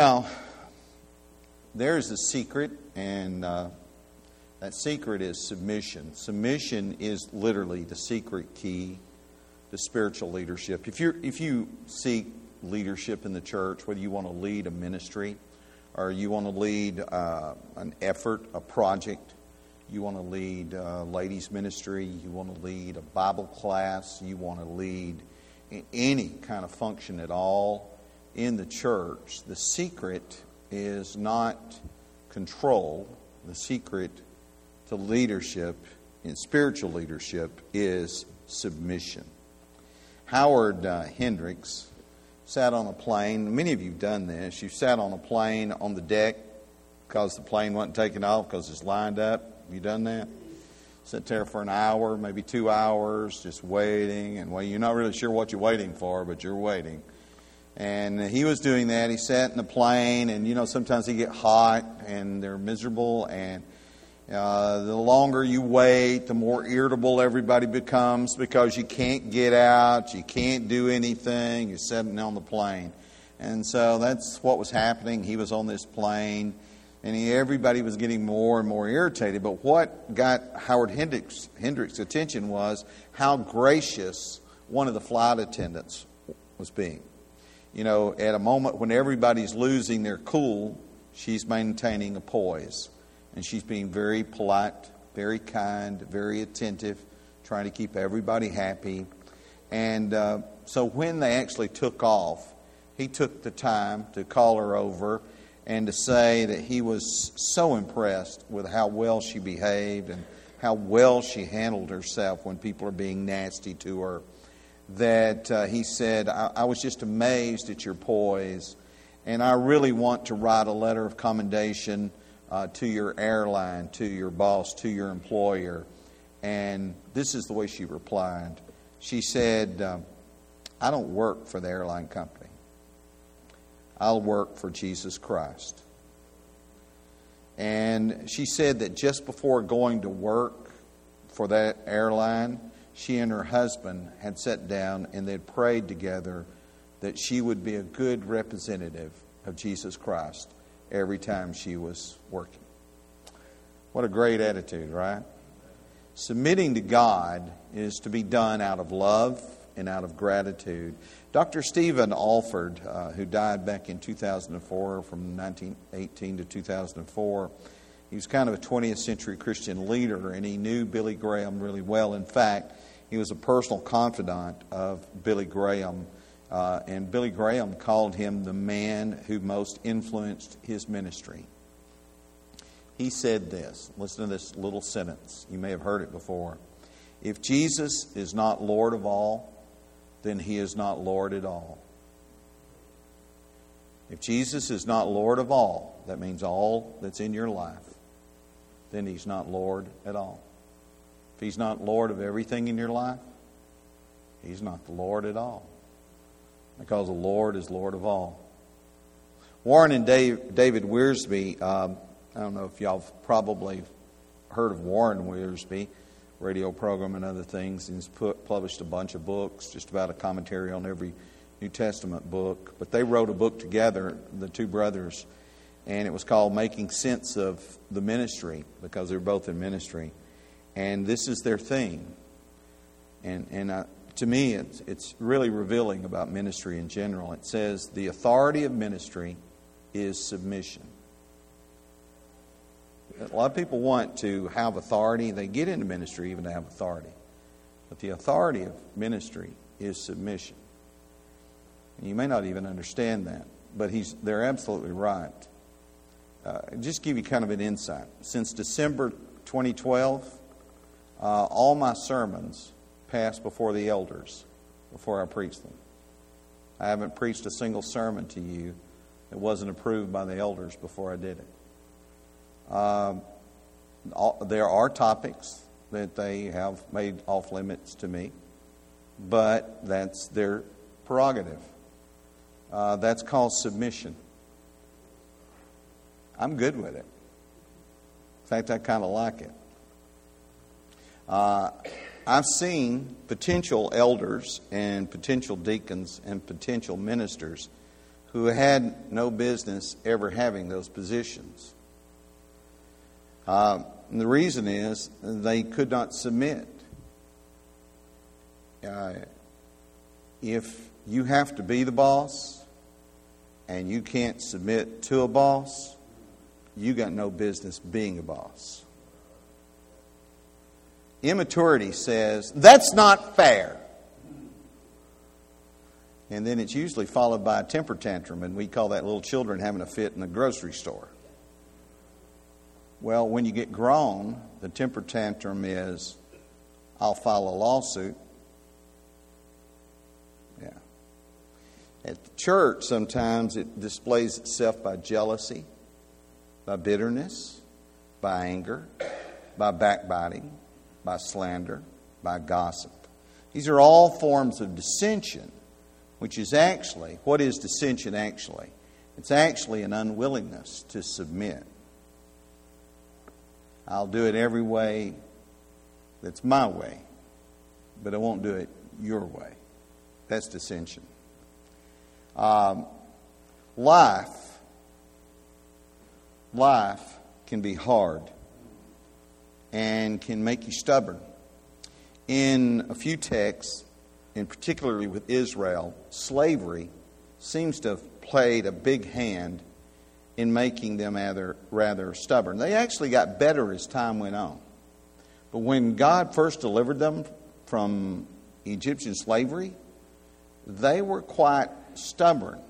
Now, there's a secret, and uh, that secret is submission. Submission is literally the secret key to spiritual leadership. If, you if you seek leadership in the church, whether you want to lead a ministry or you want to lead uh, an effort, a project, you want to lead uh, ladies' ministry, you want to lead a Bible class, you want to lead any kind of function at all in the church, the secret is not control. The secret to leadership, in spiritual leadership, is submission. Howard uh, Hendricks sat on a plane. Many of you have done this. You've sat on a plane on the deck because the plane wasn't taking off because it's lined up. You done that? Sit there for an hour, maybe two hours, just waiting. And well, you're not really sure what you're waiting for, but you're waiting. And he was doing that. He sat in the plane, and you know, sometimes they get hot and they're miserable. And uh, the longer you wait, the more irritable everybody becomes because you can't get out, you can't do anything, you're sitting on the plane. And so that's what was happening. He was on this plane, and he, everybody was getting more and more irritated. But what got Howard Hendricks, Hendricks' attention was how gracious one of the flight attendants was being. You know, at a moment when everybody's losing their cool, she's maintaining a poise and she's being very polite, very kind, very attentive, trying to keep everybody happy. And uh, so when they actually took off, he took the time to call her over and to say that he was so impressed with how well she behaved and how well she handled herself when people are being nasty to her. That uh, he said, I-, I was just amazed at your poise, and I really want to write a letter of commendation uh, to your airline, to your boss, to your employer. And this is the way she replied. She said, uh, I don't work for the airline company. I'll work for Jesus Christ. And she said that just before going to work for that airline, she and her husband had sat down and they'd prayed together that she would be a good representative of Jesus Christ every time she was working. What a great attitude, right? Submitting to God is to be done out of love and out of gratitude. Dr. Stephen Olford, uh, who died back in 2004 from 1918 to 2004, he was kind of a 20th century Christian leader, and he knew Billy Graham really well. In fact, he was a personal confidant of Billy Graham uh, and Billy Graham called him the man who most influenced his ministry. He said this listen to this little sentence. You may have heard it before. If Jesus is not Lord of all, then he is not Lord at all. If Jesus is not Lord of all, that means all that's in your life, then he's not Lord at all. If he's not Lord of everything in your life, he's not the Lord at all because the Lord is Lord of all. Warren and Dave, David Wiersbe, um, I don't know if y'all probably heard of Warren Wiersbe, radio program and other things. He's put, published a bunch of books, just about a commentary on every New Testament book. But they wrote a book together, the two brothers, and it was called Making Sense of the Ministry because they're both in ministry. And this is their theme. And, and I, to me, it's, it's really revealing about ministry in general. It says the authority of ministry is submission. A lot of people want to have authority. They get into ministry even to have authority. But the authority of ministry is submission. And you may not even understand that, but he's, they're absolutely right. Uh, just give you kind of an insight. Since December 2012, uh, all my sermons pass before the elders before I preach them. I haven't preached a single sermon to you that wasn't approved by the elders before I did it. Um, all, there are topics that they have made off limits to me, but that's their prerogative. Uh, that's called submission. I'm good with it. In fact, I kind of like it. Uh, I've seen potential elders and potential deacons and potential ministers who had no business ever having those positions. Uh, the reason is they could not submit. Uh, if you have to be the boss and you can't submit to a boss, you got no business being a boss. Immaturity says, that's not fair. And then it's usually followed by a temper tantrum, and we call that little children having a fit in the grocery store. Well, when you get grown, the temper tantrum is, I'll file a lawsuit. Yeah. At the church, sometimes it displays itself by jealousy, by bitterness, by anger, by backbiting, by slander, by gossip. These are all forms of dissension which is actually, what is dissension actually? It's actually an unwillingness to submit. I'll do it every way that's my way, but I won't do it your way. That's dissension. Um, life, life can be hard and can make you stubborn. In a few texts, and particularly with Israel, slavery seems to have played a big hand in making them rather, rather stubborn. They actually got better as time went on. But when God first delivered them from Egyptian slavery, they were quite stubborn.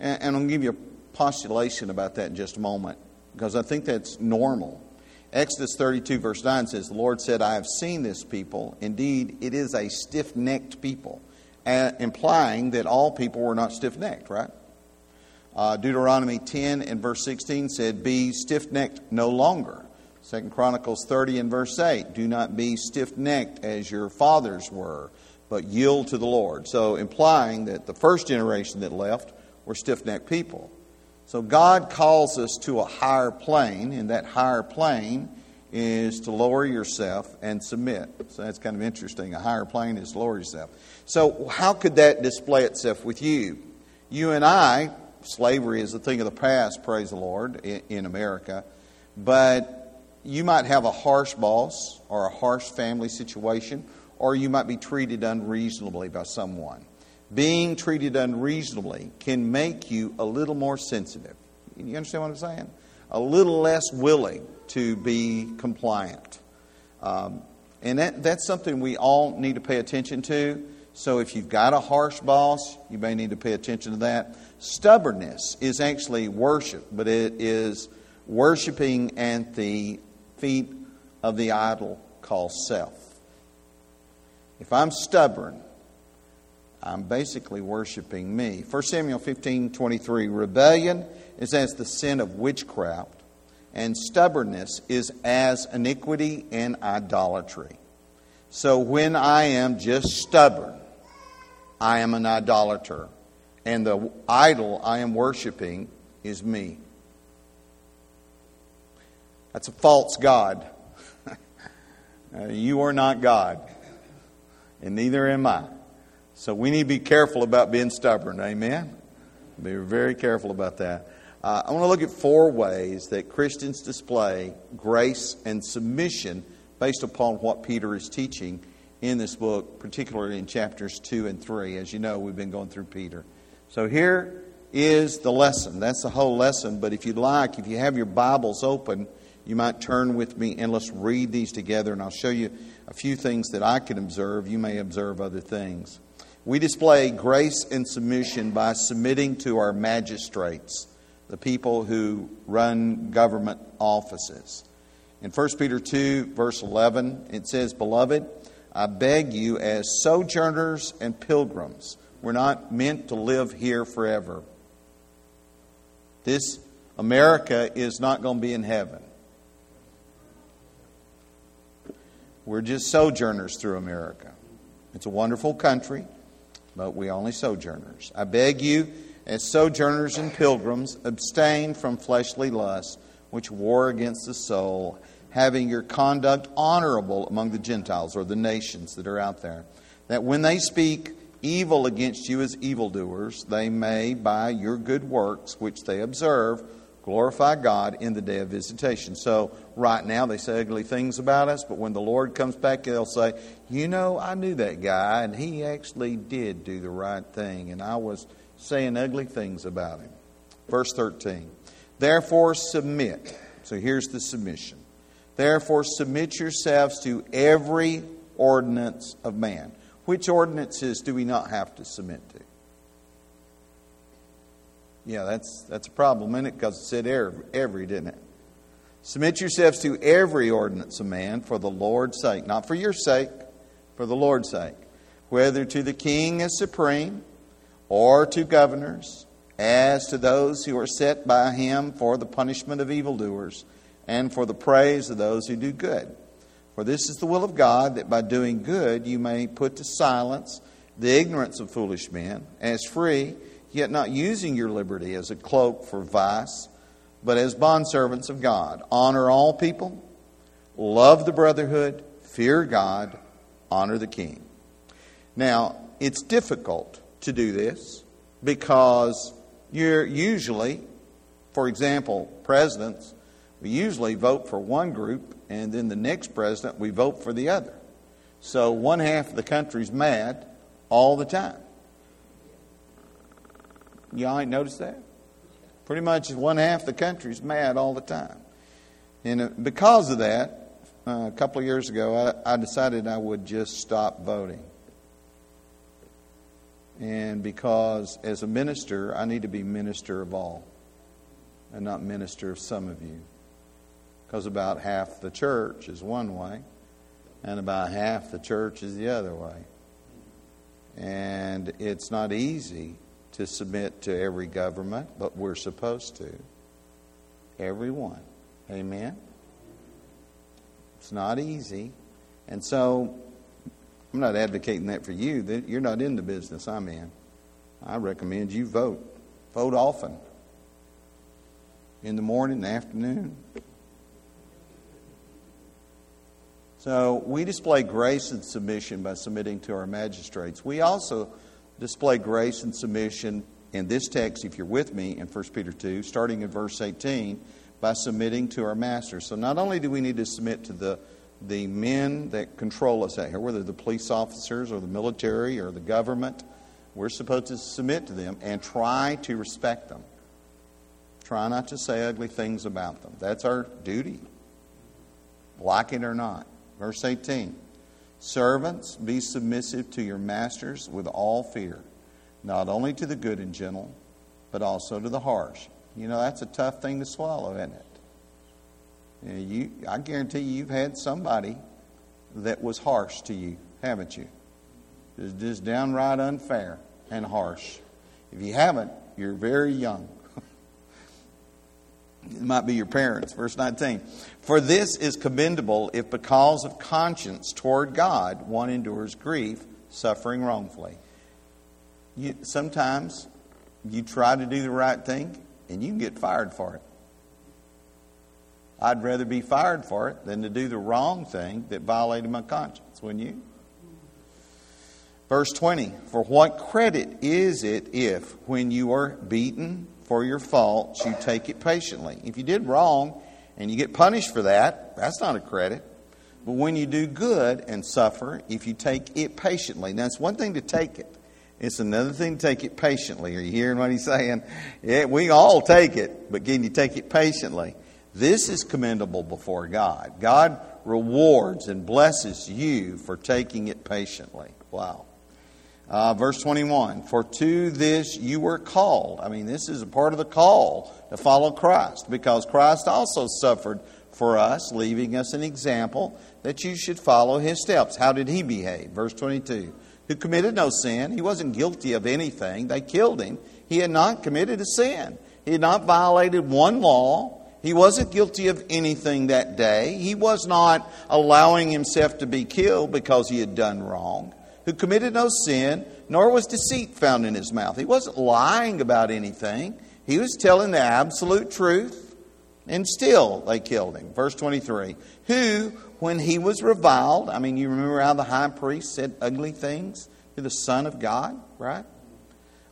And, and I'll give you a postulation about that in just a moment, because I think that's normal. Exodus 32, verse 9 says, The Lord said, I have seen this people. Indeed, it is a stiff necked people, implying that all people were not stiff necked, right? Uh, Deuteronomy 10 and verse 16 said, Be stiff necked no longer. Second Chronicles 30 and verse 8, Do not be stiff necked as your fathers were, but yield to the Lord. So, implying that the first generation that left were stiff necked people. So God calls us to a higher plane, and that higher plane is to lower yourself and submit. So that's kind of interesting. A higher plane is to lower yourself. So, how could that display itself with you? You and I, slavery is a thing of the past, praise the Lord, in America. But you might have a harsh boss or a harsh family situation, or you might be treated unreasonably by someone being treated unreasonably can make you a little more sensitive. You understand what I'm saying? A little less willing to be compliant. Um, and that, that's something we all need to pay attention to. So if you've got a harsh boss, you may need to pay attention to that. Stubbornness is actually worship, but it is worshiping at the feet of the idol called self. If I'm stubborn, I'm basically worshiping me. 1 Samuel 15 23 Rebellion is as the sin of witchcraft, and stubbornness is as iniquity and idolatry. So when I am just stubborn, I am an idolater, and the idol I am worshiping is me. That's a false God. uh, you are not God, and neither am I. So we need to be careful about being stubborn. Amen? Be very careful about that. Uh, I want to look at four ways that Christians display grace and submission based upon what Peter is teaching in this book, particularly in chapters 2 and 3. As you know, we've been going through Peter. So here is the lesson. That's the whole lesson. But if you'd like, if you have your Bibles open, you might turn with me and let's read these together, and I'll show you a few things that I can observe. You may observe other things. We display grace and submission by submitting to our magistrates, the people who run government offices. In 1 Peter 2, verse 11, it says, Beloved, I beg you as sojourners and pilgrims. We're not meant to live here forever. This America is not going to be in heaven. We're just sojourners through America. It's a wonderful country but we only sojourners. I beg you, as sojourners and pilgrims, abstain from fleshly lusts which war against the soul, having your conduct honorable among the Gentiles or the nations that are out there, that when they speak evil against you as evildoers, they may, by your good works which they observe, glorify God in the day of visitation. So, right now, they say ugly things about us, but when the Lord comes back, they'll say, You know, I knew that guy, and he actually did do the right thing, and I was saying ugly things about him. Verse 13. Therefore, submit. So, here's the submission. Therefore, submit yourselves to every ordinance of man. Which ordinances do we not have to submit to? Yeah, that's, that's a problem, isn't it? Because it said every, every, didn't it? Submit yourselves to every ordinance of man for the Lord's sake. Not for your sake, for the Lord's sake. Whether to the king as supreme, or to governors, as to those who are set by him for the punishment of evildoers, and for the praise of those who do good. For this is the will of God, that by doing good you may put to silence the ignorance of foolish men, as free yet not using your liberty as a cloak for vice, but as bondservants of God. Honor all people, love the brotherhood, fear God, honor the king. Now, it's difficult to do this because you're usually, for example, presidents, we usually vote for one group and then the next president we vote for the other. So one half of the country's mad all the time. Y'all ain't noticed that? Pretty much one half the country's mad all the time. And uh, because of that, uh, a couple of years ago, I, I decided I would just stop voting. And because as a minister, I need to be minister of all and not minister of some of you. Because about half the church is one way, and about half the church is the other way. And it's not easy to submit to every government, but we're supposed to. Everyone. Amen? It's not easy. And so, I'm not advocating that for you. You're not in the business I'm in. I recommend you vote. Vote often. In the morning, in the afternoon. So, we display grace and submission by submitting to our magistrates. We also display grace and submission in this text, if you're with me, in 1 Peter 2, starting in verse 18, by submitting to our master. So not only do we need to submit to the, the men that control us out here, whether the police officers or the military or the government, we're supposed to submit to them and try to respect them. Try not to say ugly things about them. That's our duty, like it or not. Verse 18. Servants, be submissive to your masters with all fear, not only to the good and gentle, but also to the harsh. You know, that's a tough thing to swallow, isn't it? You, I guarantee you, you've had somebody that was harsh to you, haven't you? Just, just downright unfair and harsh. If you haven't, you're very young. It might be your parents. Verse 19. For this is commendable if, because of conscience toward God, one endures grief, suffering wrongfully. You, sometimes you try to do the right thing and you can get fired for it. I'd rather be fired for it than to do the wrong thing that violated my conscience, wouldn't you? Verse 20 For what credit is it if, when you are beaten, for your faults, you take it patiently. If you did wrong and you get punished for that, that's not a credit. But when you do good and suffer, if you take it patiently, now it's one thing to take it. It's another thing to take it patiently. Are you hearing what he's saying? Yeah, we all take it, but can you take it patiently? This is commendable before God. God rewards and blesses you for taking it patiently. Wow. Uh, verse 21 For to this you were called. I mean, this is a part of the call to follow Christ because Christ also suffered for us, leaving us an example that you should follow his steps. How did he behave? Verse 22 Who committed no sin. He wasn't guilty of anything. They killed him. He had not committed a sin, he had not violated one law. He wasn't guilty of anything that day. He was not allowing himself to be killed because he had done wrong who committed no sin, nor was deceit found in his mouth. He wasn't lying about anything, he was telling the absolute truth, and still they killed him. Verse 23 Who, when he was reviled, I mean, you remember how the high priest said ugly things You're the Son of God, right?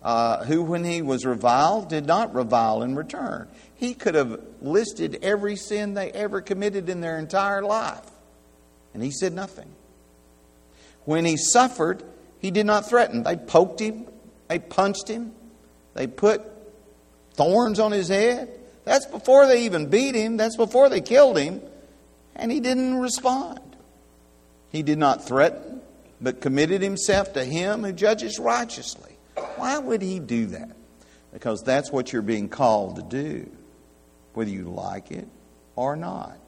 Uh, who, when he was reviled, did not revile in return. He could have listed every sin they ever committed in their entire life, and he said nothing. When he suffered, he did not threaten. They poked him, they punched him, they put thorns on his head. That's before they even beat him, that's before they killed him, and he didn't respond. He did not threaten, but committed himself to him who judges righteously. Why would he do that? Because that's what you're being called to do, whether you like it or not.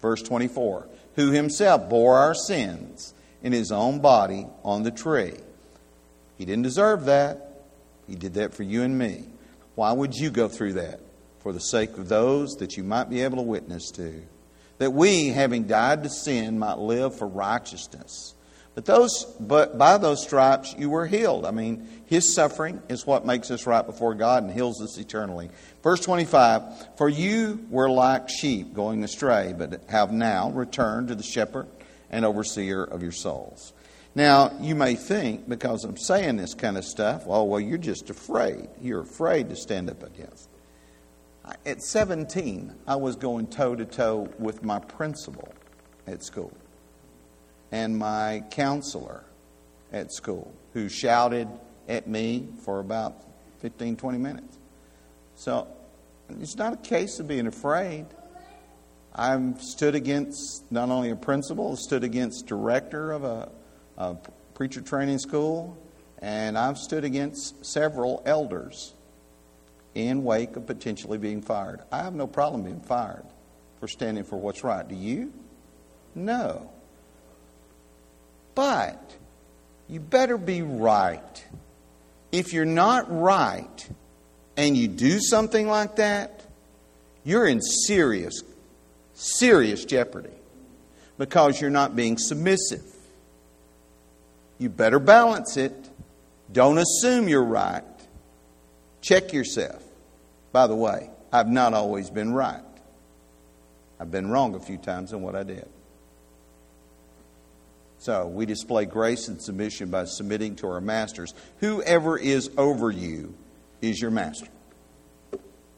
Verse 24 Who himself bore our sins in his own body on the tree. He didn't deserve that. He did that for you and me. Why would you go through that? For the sake of those that you might be able to witness to. That we, having died to sin, might live for righteousness. But those but by those stripes you were healed. I mean, his suffering is what makes us right before God and heals us eternally. Verse 25, for you were like sheep going astray, but have now returned to the shepherd and overseer of your souls. Now, you may think, because I'm saying this kind of stuff, well, well, you're just afraid. You're afraid to stand up against. At 17, I was going toe to toe with my principal at school and my counselor at school, who shouted at me for about 15, 20 minutes. So it's not a case of being afraid. I've stood against not only a principal, stood against director of a, a preacher training school, and I've stood against several elders in wake of potentially being fired. I have no problem being fired for standing for what's right. Do you? No. But you better be right. If you're not right and you do something like that, you're in serious serious jeopardy because you're not being submissive. You better balance it. Don't assume you're right. Check yourself. By the way, I've not always been right. I've been wrong a few times in what I did. So we display grace and submission by submitting to our masters. Whoever is over you is your master.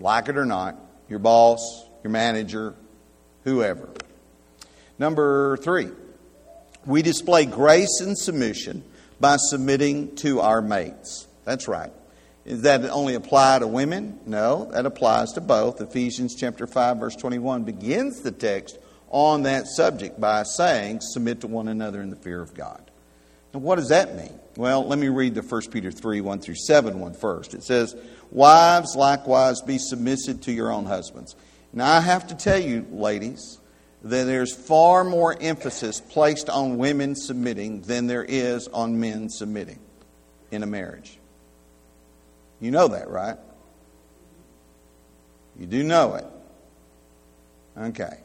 Like it or not, your boss, your manager, whoever. Number three, we display grace and submission by submitting to our mates. That's right. Does that only apply to women? No, that applies to both. Ephesians chapter 5 verse 21 begins the text on that subject by saying, submit to one another in the fear of God. Now, what does that mean? Well, let me read the 1 Peter 3 1 through 7 one first. It says, Wives, likewise, be submissive to your own husbands now, I have to tell you, ladies, that there's far more emphasis placed on women submitting than there is on men submitting in a marriage. You know that, right? You do know it. Okay.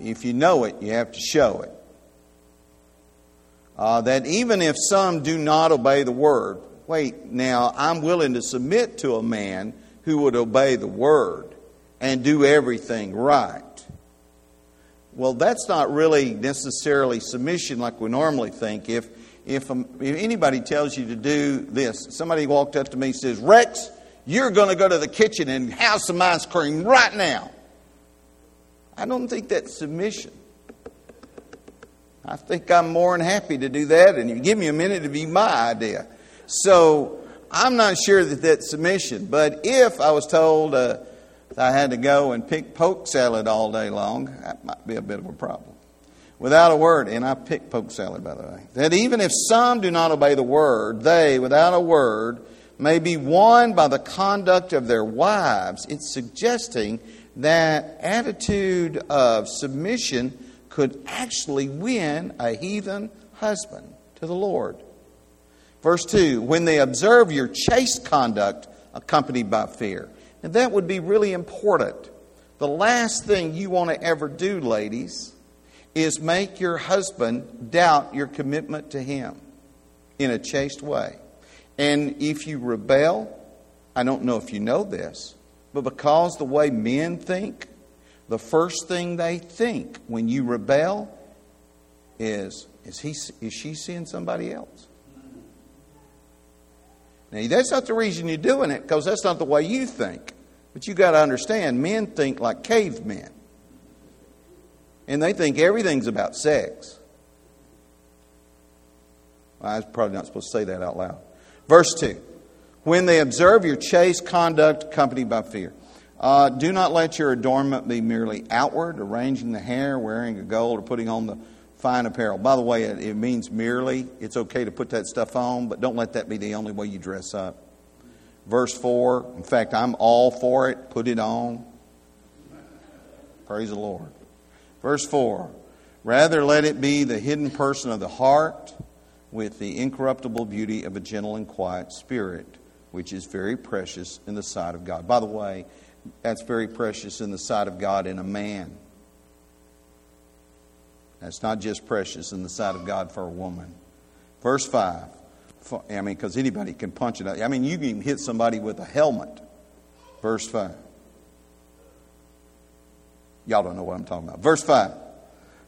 If you know it, you have to show it. Uh, that even if some do not obey the word, wait, now I'm willing to submit to a man who would obey the word and do everything right. Well, that's not really necessarily submission like we normally think. If, if, um, if anybody tells you to do this, somebody walked up to me and says, Rex, you're going to go to the kitchen and have some ice cream right now. I don't think that's submission. I think I'm more than happy to do that, and you give me a minute, to be my idea. So I'm not sure that that's submission. But if I was told, uh, I had to go and pick poke salad all day long, that might be a bit of a problem. Without a word, and I pick poke salad, by the way, that even if some do not obey the word, they, without a word, may be won by the conduct of their wives. It's suggesting that attitude of submission could actually win a heathen husband to the Lord. Verse 2 When they observe your chaste conduct accompanied by fear. And that would be really important. The last thing you want to ever do, ladies, is make your husband doubt your commitment to him in a chaste way. And if you rebel, I don't know if you know this, but because the way men think, the first thing they think when you rebel is is he is she seeing somebody else? Now, that's not the reason you're doing it, because that's not the way you think. But you got to understand, men think like cavemen. And they think everything's about sex. I was probably not supposed to say that out loud. Verse 2 When they observe your chaste conduct accompanied by fear. Uh, do not let your adornment be merely outward, arranging the hair, wearing a gold, or putting on the fine apparel. By the way, it, means merely. It's okay to put that stuff on, but don't let that be the only way you dress up. Verse 4, in fact, I'm all for it. Put it on. Praise the Lord. Verse 4, rather let it be the hidden person of the heart with the incorruptible beauty of a gentle and quiet spirit, which is very precious in the sight of God. By the way, that's very precious in the sight of God in a man. That's not just precious in the sight of God for a woman. Verse 5. I mean, because anybody can punch it out. I mean, you can hit somebody with a helmet. Verse 5. Y'all don't know what I'm talking about. Verse 5.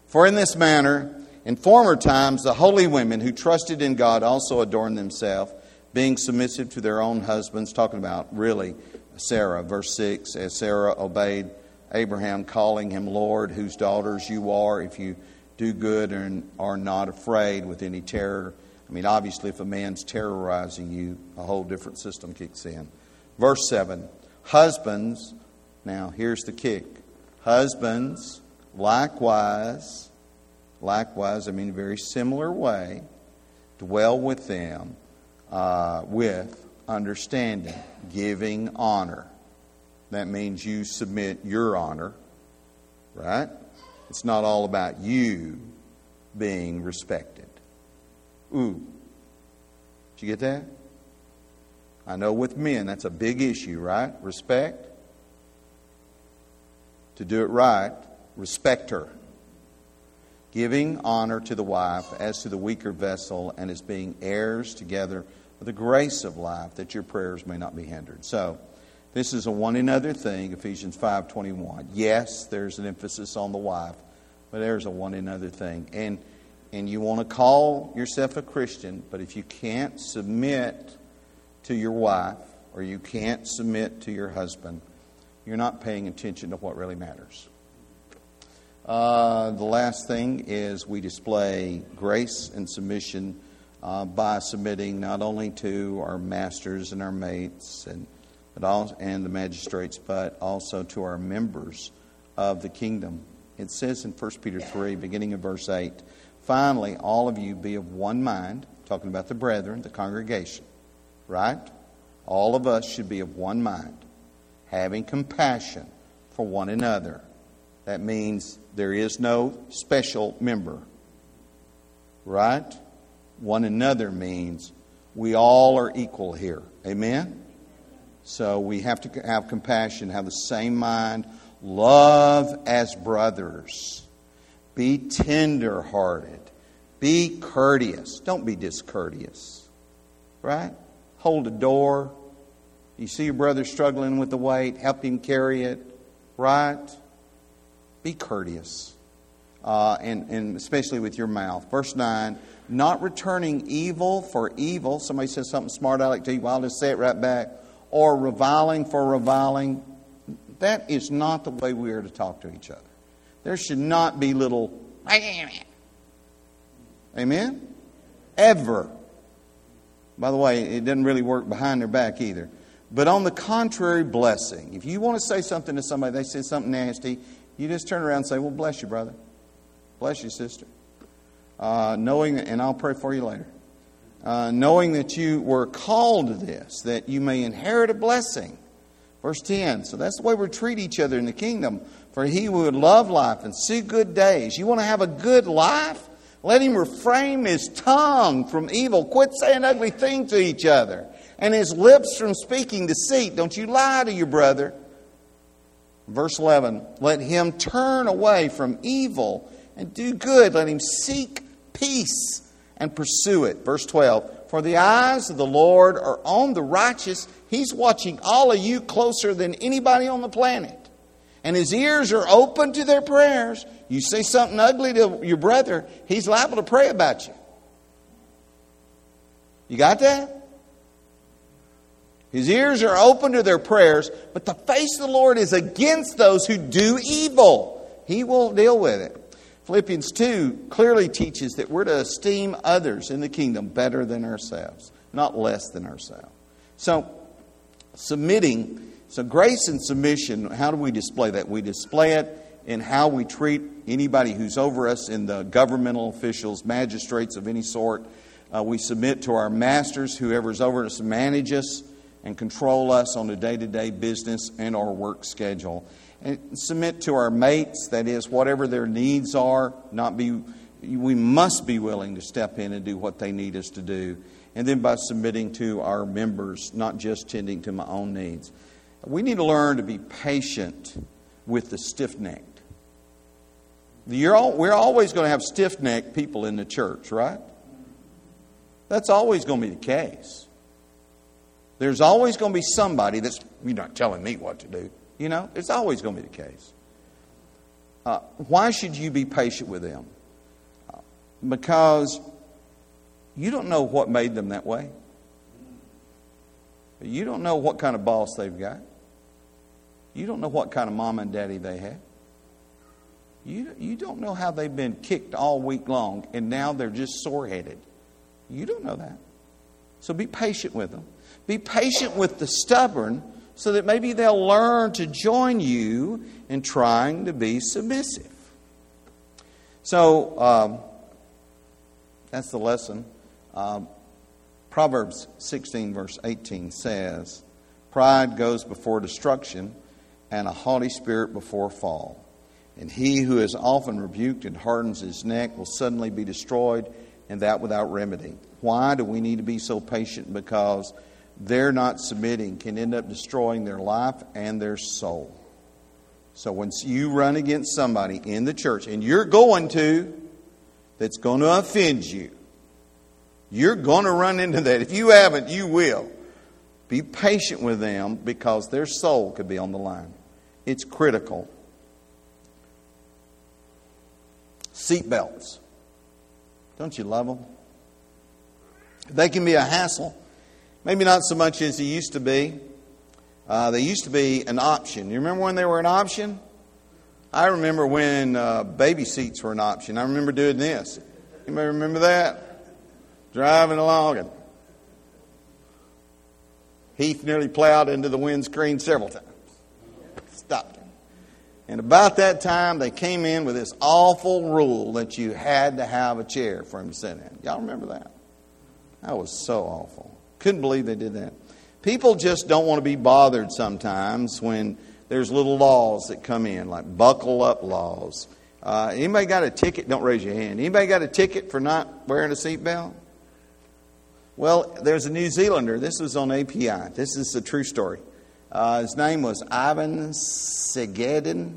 For in this manner, in former times, the holy women who trusted in God also adorned themselves, being submissive to their own husbands, talking about really Sarah, verse 6, as Sarah obeyed Abraham, calling him Lord, whose daughters you are, if you do good and are not afraid with any terror. I mean, obviously, if a man's terrorizing you, a whole different system kicks in. Verse 7 Husbands, now here's the kick. Husbands, likewise, likewise, I mean, very similar way, dwell with them uh, with understanding, giving honor. That means you submit your honor, right? It's not all about you being respected. Ooh. Did you get that? I know with men that's a big issue, right? Respect. To do it right, respect her. Giving honor to the wife as to the weaker vessel and as being heirs together of the grace of life that your prayers may not be hindered. So, this is a one another thing, Ephesians 5:21. Yes, there's an emphasis on the wife, but there's a one another thing. And and you want to call yourself a Christian, but if you can't submit to your wife or you can't submit to your husband, you're not paying attention to what really matters. Uh, the last thing is we display grace and submission uh, by submitting not only to our masters and our mates and, but and the magistrates, but also to our members of the kingdom. It says in 1 Peter 3, beginning of verse 8, Finally, all of you be of one mind, talking about the brethren, the congregation, right? All of us should be of one mind, having compassion for one another. That means there is no special member, right? one another means we all are equal here. Amen? So we have to have compassion, have the same mind, love as brothers, be tender hearted, be courteous. Don't be discourteous, right? Hold a door. You see your brother struggling with the weight, help him carry it, right? Be courteous, uh, and, and especially with your mouth. Verse 9 not returning evil for evil. Somebody says something smart I like to you, well, I'll just say it right back. Or reviling for reviling. That is not the way we are to talk to each other. There should not be little. Amen? Ever. By the way, it doesn't really work behind their back either. But on the contrary, blessing. If you want to say something to somebody, they say something nasty, you just turn around and say, Well, bless you, brother. Bless you, sister uh, knowing, and I'll pray for you later, uh, knowing that you were called to this, that you may inherit a blessing. Verse 10. So that's the way we treat each other in the kingdom. For he would love life and see good days. You want to have a good life? Let him refrain his tongue from evil. Quit saying ugly things to each other. And his lips from speaking deceit. Don't you lie to your brother. Verse 11. Let him turn away from evil and do good. Let him seek peace and pursue it. Verse 12 For the eyes of the Lord are on the righteous. He's watching all of you closer than anybody on the planet. And his ears are open to their prayers. You say something ugly to your brother, he's liable to pray about you. You got that? His ears are open to their prayers, but the face of the Lord is against those who do evil. He won't deal with it. Philippians 2 clearly teaches that we're to esteem others in the kingdom better than ourselves, not less than ourselves. So, submitting, so grace and submission, how do we display that? We display it in how we treat anybody who's over us in the governmental officials, magistrates of any sort. Uh, we submit to our masters, whoever's over us, manage us and control us on a day to day business and our work schedule. And submit to our mates, that is, whatever their needs are, not be, we must be willing to step in and do what they need us to do. And then by submitting to our members, not just tending to my own needs. We need to learn to be patient with the stiff necked. We're always going to have stiff necked people in the church, right? That's always going to be the case. There's always going to be somebody that's, you're not telling me what to do. You know, it's always going to be the case. Uh, why should you be patient with them? Uh, because you don't know what made them that way. You don't know what kind of boss they've got. You don't know what kind of mom and daddy they have. You, you don't know how they've been kicked all week long and now they're just sore headed. You don't know that. So be patient with them. Be patient with the stubborn so that maybe they'll learn to join you in trying to be submissive. So um, that's the lesson. Um, Proverbs 16, verse 18 says, Pride goes before destruction, and a haughty spirit before fall. And he who is often rebuked and hardens his neck will suddenly be destroyed, and that without remedy. Why do we need to be so patient? Because they're not submitting can end up destroying their life and their soul. So when you run against somebody in the church, and you're going to, that's going to offend you, you're going to run into that. If you haven't, you will. Be patient with them because their soul could be on the line. It's critical Seatbelts. Don't you love them? They can be a hassle. Maybe not so much as they used to be. Uh, they used to be an option. You remember when they were an option? I remember when uh, baby seats were an option. I remember doing this. You may remember that? Driving along and Heath nearly plowed into the windscreen several times. Stopped him. and about that time, they came in with this awful rule that you had to have a chair for him to sit in. Y'all remember that? That was so awful. Couldn't believe they did that. People just don't want to be bothered sometimes when there's little laws that come in, like buckle up laws. Uh, anybody got a ticket? Don't raise your hand. Anybody got a ticket for not wearing a seatbelt? Well, there's a New Zealander. This was on API. This is a true story. Uh, his name was Ivan Segedin.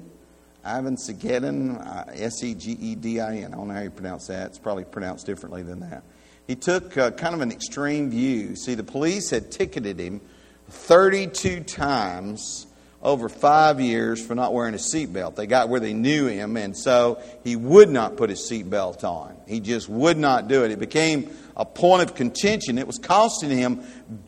Ivan Segedin, uh, S E G E D I N. I don't know how you pronounce that. It's probably pronounced differently than that. He took uh, kind of an extreme view. See, the police had ticketed him 32 times over five years for not wearing a seatbelt. They got where they knew him, and so he would not put his seatbelt on. He just would not do it. It became a point of contention. It was costing him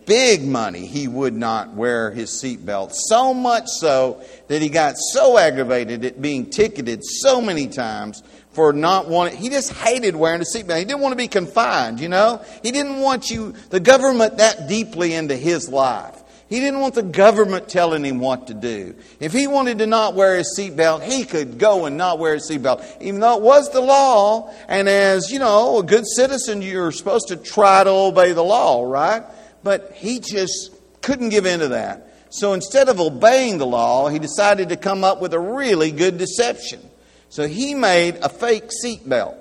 big money. He would not wear his seatbelt. So much so that he got so aggravated at being ticketed so many times for not wanting, he just hated wearing a seatbelt. He didn't want to be confined, you know? He didn't want you, the government that deeply into his life. He didn't want the government telling him what to do. If he wanted to not wear his seatbelt, he could go and not wear his seatbelt, even though it was the law. And as, you know, a good citizen, you're supposed to try to obey the law, right? But he just couldn't give in to that. So instead of obeying the law, he decided to come up with a really good deception. So he made a fake seatbelt.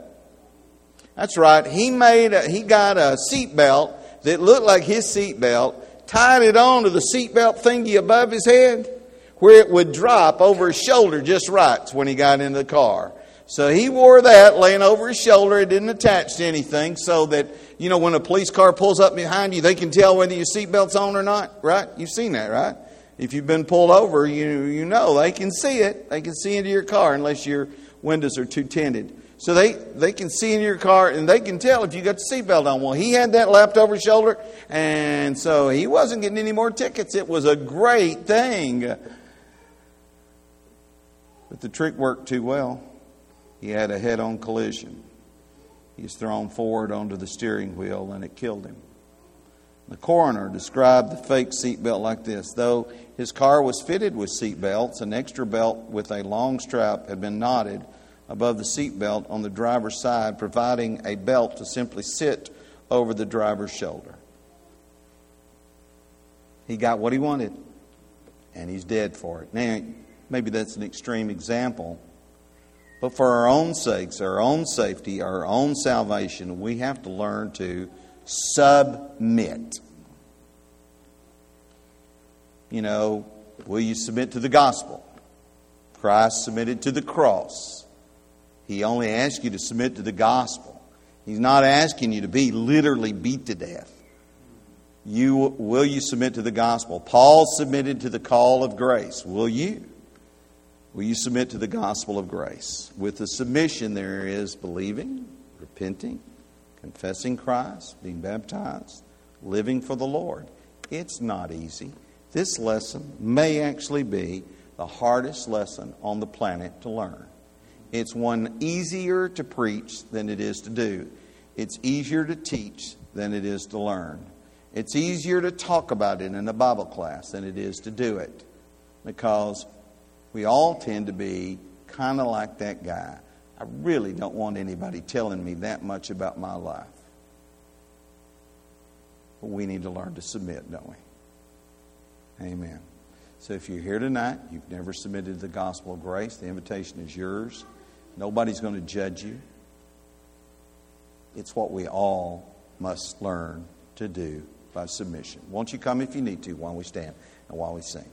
That's right. He made a, he got a seatbelt that looked like his seatbelt tied it on to the seatbelt thingy above his head where it would drop over his shoulder just right when he got into the car. So he wore that laying over his shoulder. It didn't attach to anything so that, you know, when a police car pulls up behind you, they can tell whether your seatbelt's on or not, right? You've seen that, right? If you've been pulled over, you, you know they can see it. They can see into your car unless your windows are too tinted. so they, they can see in your car and they can tell if you got the seatbelt on. Well, he had that lapped over shoulder, and so he wasn't getting any more tickets. It was a great thing. But the trick worked too well. He had a head on collision. He was thrown forward onto the steering wheel and it killed him. The coroner described the fake seatbelt like this Though his car was fitted with seatbelts, an extra belt with a long strap had been knotted above the seatbelt on the driver's side, providing a belt to simply sit over the driver's shoulder. He got what he wanted, and he's dead for it. Now, maybe that's an extreme example, but for our own sakes, our own safety, our own salvation, we have to learn to submit. You know, will you submit to the gospel? Christ submitted to the cross. He only asks you to submit to the gospel. He's not asking you to be literally beat to death. You, will you submit to the gospel? Paul submitted to the call of grace. Will you? Will you submit to the gospel of grace? With the submission, there is believing, repenting, confessing Christ, being baptized, living for the Lord. It's not easy. This lesson may actually be the hardest lesson on the planet to learn. It's one easier to preach than it is to do. It's easier to teach than it is to learn. It's easier to talk about it in a Bible class than it is to do it because we all tend to be kind of like that guy. I really don't want anybody telling me that much about my life. But we need to learn to submit, don't we? Amen. So if you're here tonight, you've never submitted to the gospel of grace, the invitation is yours. Nobody's going to judge you. It's what we all must learn to do by submission. Won't you come if you need to while we stand and while we sing?